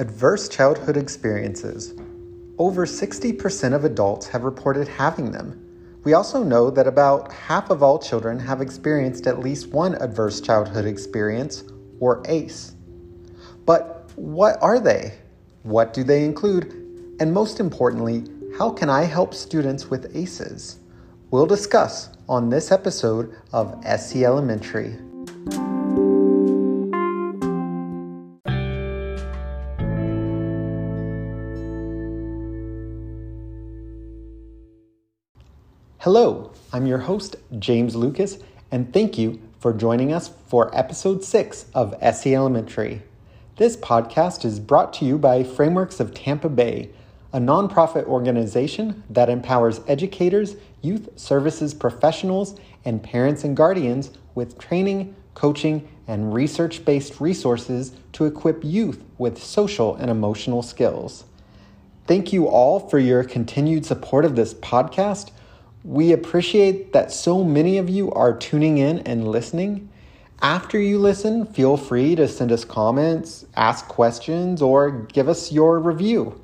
Adverse childhood experiences. Over 60% of adults have reported having them. We also know that about half of all children have experienced at least one adverse childhood experience, or ACE. But what are they? What do they include? And most importantly, how can I help students with ACEs? We'll discuss on this episode of SELementary. Hello, I'm your host, James Lucas, and thank you for joining us for episode 6 of SELementary. This podcast is brought to you by Frameworks of Tampa Bay, a nonprofit organization that empowers educators, youth services professionals, and parents and guardians with training, coaching, and research based resources to equip youth with social and emotional skills. Thank you all for your continued support of this podcast we appreciate that so many of you are tuning in and listening. After you listen, feel free to send us comments, ask questions, or give us your review.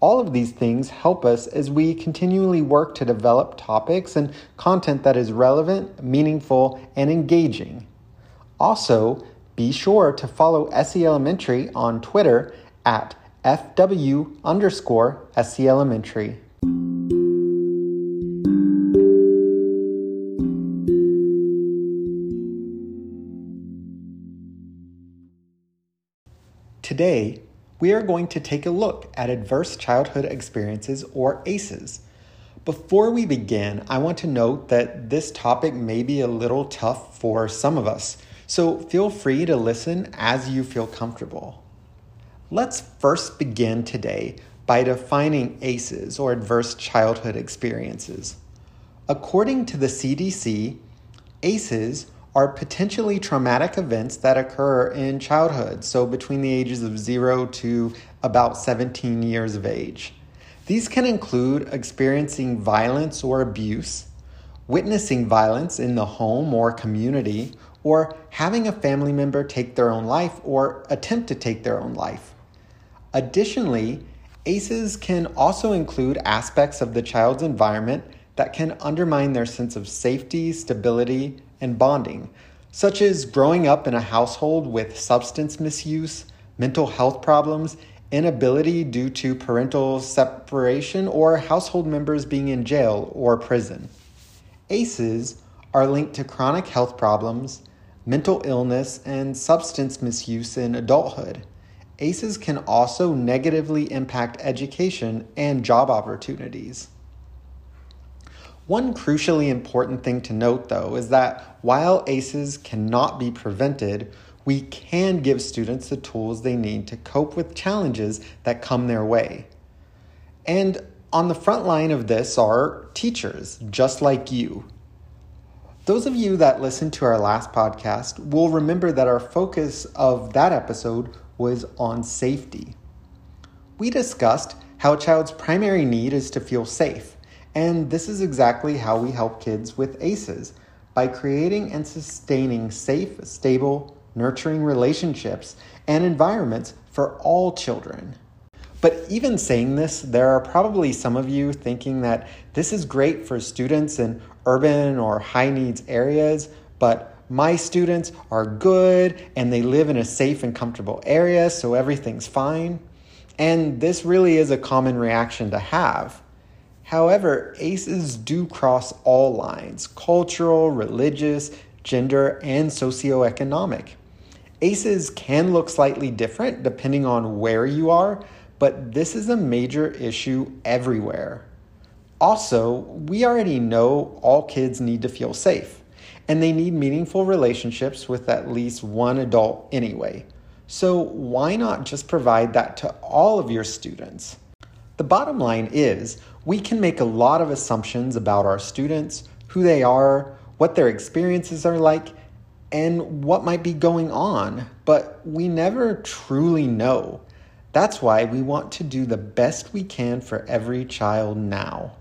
All of these things help us as we continually work to develop topics and content that is relevant, meaningful, and engaging. Also, be sure to follow SELementary on Twitter at FW underscore SELementary. Today, we are going to take a look at adverse childhood experiences or ACEs. Before we begin, I want to note that this topic may be a little tough for some of us, so feel free to listen as you feel comfortable. Let's first begin today by defining ACEs or adverse childhood experiences. According to the CDC, ACEs are potentially traumatic events that occur in childhood, so between the ages of 0 to about 17 years of age. These can include experiencing violence or abuse, witnessing violence in the home or community, or having a family member take their own life or attempt to take their own life. Additionally, ACEs can also include aspects of the child's environment that can undermine their sense of safety, stability, and bonding, such as growing up in a household with substance misuse, mental health problems, inability due to parental separation, or household members being in jail or prison. ACEs are linked to chronic health problems, mental illness, and substance misuse in adulthood. ACEs can also negatively impact education and job opportunities. One crucially important thing to note, though, is that while ACEs cannot be prevented, we can give students the tools they need to cope with challenges that come their way. And on the front line of this are teachers, just like you. Those of you that listened to our last podcast will remember that our focus of that episode was on safety. We discussed how a child's primary need is to feel safe and this is exactly how we help kids with ACEs by creating and sustaining safe, stable, nurturing relationships and environments for all children. But even saying this, there are probably some of you thinking that this is great for students in urban or high needs areas, but my students are good and they live in a safe and comfortable area, so everything's fine. And this really is a common reaction to have. However, ACEs do cross all lines cultural, religious, gender, and socioeconomic. ACEs can look slightly different depending on where you are, but this is a major issue everywhere. Also, we already know all kids need to feel safe, and they need meaningful relationships with at least one adult anyway. So, why not just provide that to all of your students? The bottom line is we can make a lot of assumptions about our students, who they are, what their experiences are like, and what might be going on, but we never truly know. That's why we want to do the best we can for every child now.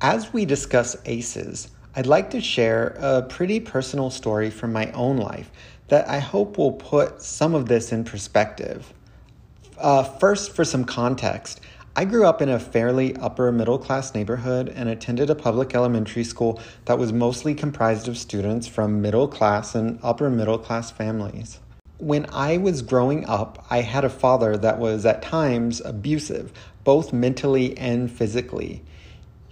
As we discuss ACEs, I'd like to share a pretty personal story from my own life that I hope will put some of this in perspective. Uh, first, for some context, I grew up in a fairly upper middle class neighborhood and attended a public elementary school that was mostly comprised of students from middle class and upper middle class families. When I was growing up, I had a father that was at times abusive, both mentally and physically.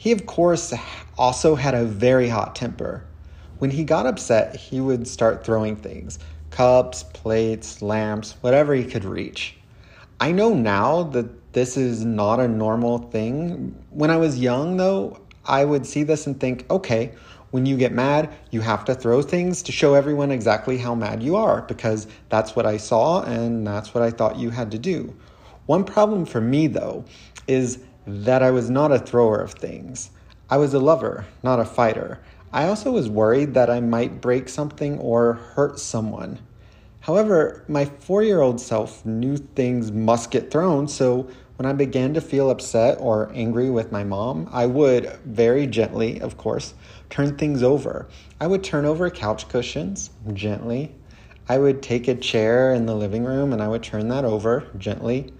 He, of course, also had a very hot temper. When he got upset, he would start throwing things cups, plates, lamps, whatever he could reach. I know now that this is not a normal thing. When I was young, though, I would see this and think, okay, when you get mad, you have to throw things to show everyone exactly how mad you are because that's what I saw and that's what I thought you had to do. One problem for me, though, is that I was not a thrower of things. I was a lover, not a fighter. I also was worried that I might break something or hurt someone. However, my four year old self knew things must get thrown, so when I began to feel upset or angry with my mom, I would, very gently, of course, turn things over. I would turn over couch cushions gently. I would take a chair in the living room and I would turn that over gently.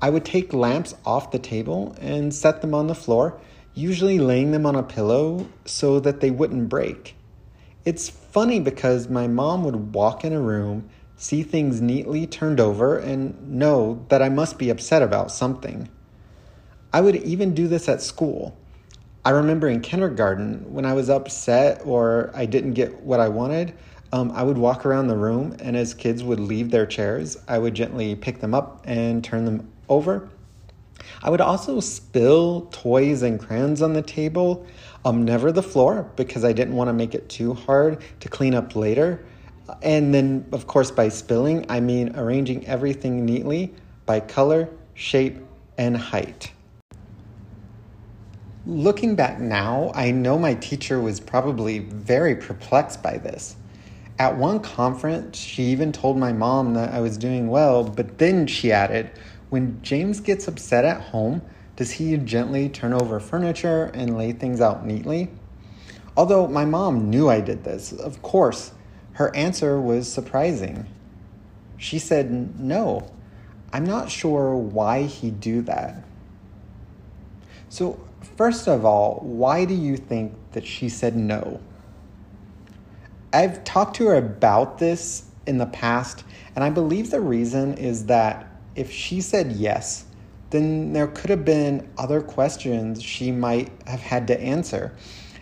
I would take lamps off the table and set them on the floor, usually laying them on a pillow so that they wouldn't break. It's funny because my mom would walk in a room see things neatly turned over, and know that I must be upset about something. I would even do this at school. I remember in kindergarten when I was upset or I didn't get what I wanted, um, I would walk around the room, and as kids would leave their chairs, I would gently pick them up and turn them over. I would also spill toys and crayons on the table, um, never the floor because I didn't want to make it too hard to clean up later. And then, of course, by spilling, I mean arranging everything neatly by color, shape, and height. Looking back now, I know my teacher was probably very perplexed by this. At one conference, she even told my mom that I was doing well, but then she added, When James gets upset at home, does he gently turn over furniture and lay things out neatly? Although my mom knew I did this, of course, her answer was surprising. She said, No, I'm not sure why he'd do that. So, first of all, why do you think that she said no? I've talked to her about this in the past, and I believe the reason is that if she said yes, then there could have been other questions she might have had to answer.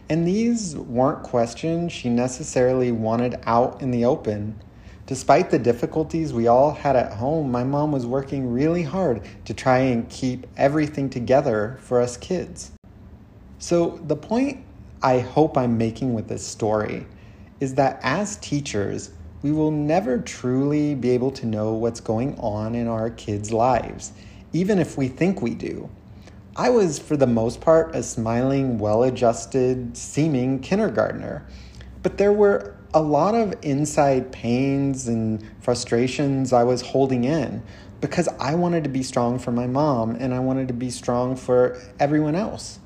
And these weren't questions she necessarily wanted out in the open. Despite the difficulties we all had at home, my mom was working really hard to try and keep everything together for us kids. So, the point I hope I'm making with this story is that as teachers, we will never truly be able to know what's going on in our kids' lives, even if we think we do. I was, for the most part, a smiling, well adjusted, seeming kindergartner. But there were a lot of inside pains and frustrations I was holding in because I wanted to be strong for my mom and I wanted to be strong for everyone else.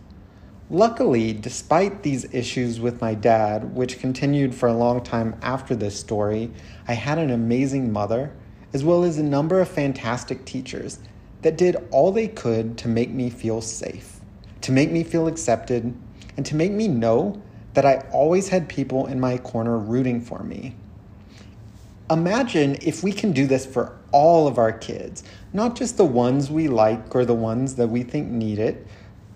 Luckily, despite these issues with my dad, which continued for a long time after this story, I had an amazing mother, as well as a number of fantastic teachers that did all they could to make me feel safe, to make me feel accepted, and to make me know that I always had people in my corner rooting for me. Imagine if we can do this for all of our kids, not just the ones we like or the ones that we think need it,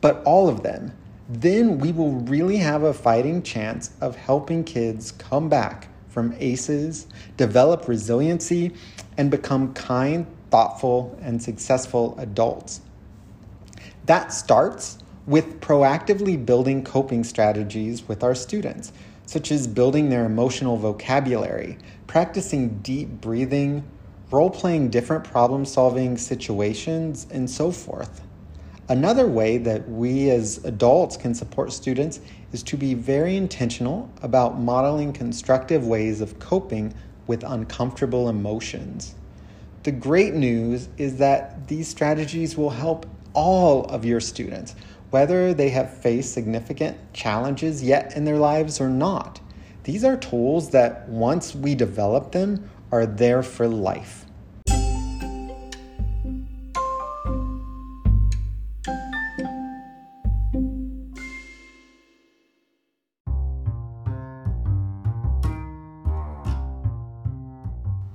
but all of them. Then we will really have a fighting chance of helping kids come back from ACEs, develop resiliency, and become kind, thoughtful, and successful adults. That starts with proactively building coping strategies with our students, such as building their emotional vocabulary, practicing deep breathing, role playing different problem solving situations, and so forth. Another way that we as adults can support students is to be very intentional about modeling constructive ways of coping with uncomfortable emotions. The great news is that these strategies will help all of your students, whether they have faced significant challenges yet in their lives or not. These are tools that, once we develop them, are there for life.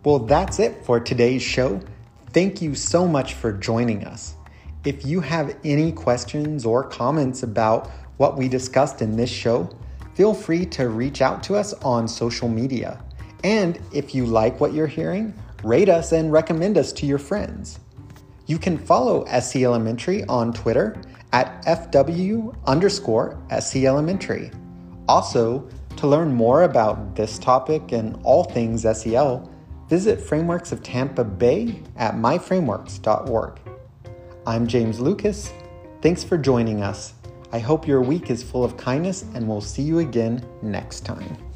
Well, that's it for today's show. Thank you so much for joining us. If you have any questions or comments about what we discussed in this show, feel free to reach out to us on social media. And if you like what you're hearing, rate us and recommend us to your friends. You can follow SELementary on Twitter at FW underscore SELementary. Also, to learn more about this topic and all things SEL, visit Frameworks of Tampa Bay at myframeworks.org. I'm James Lucas. Thanks for joining us. I hope your week is full of kindness, and we'll see you again next time.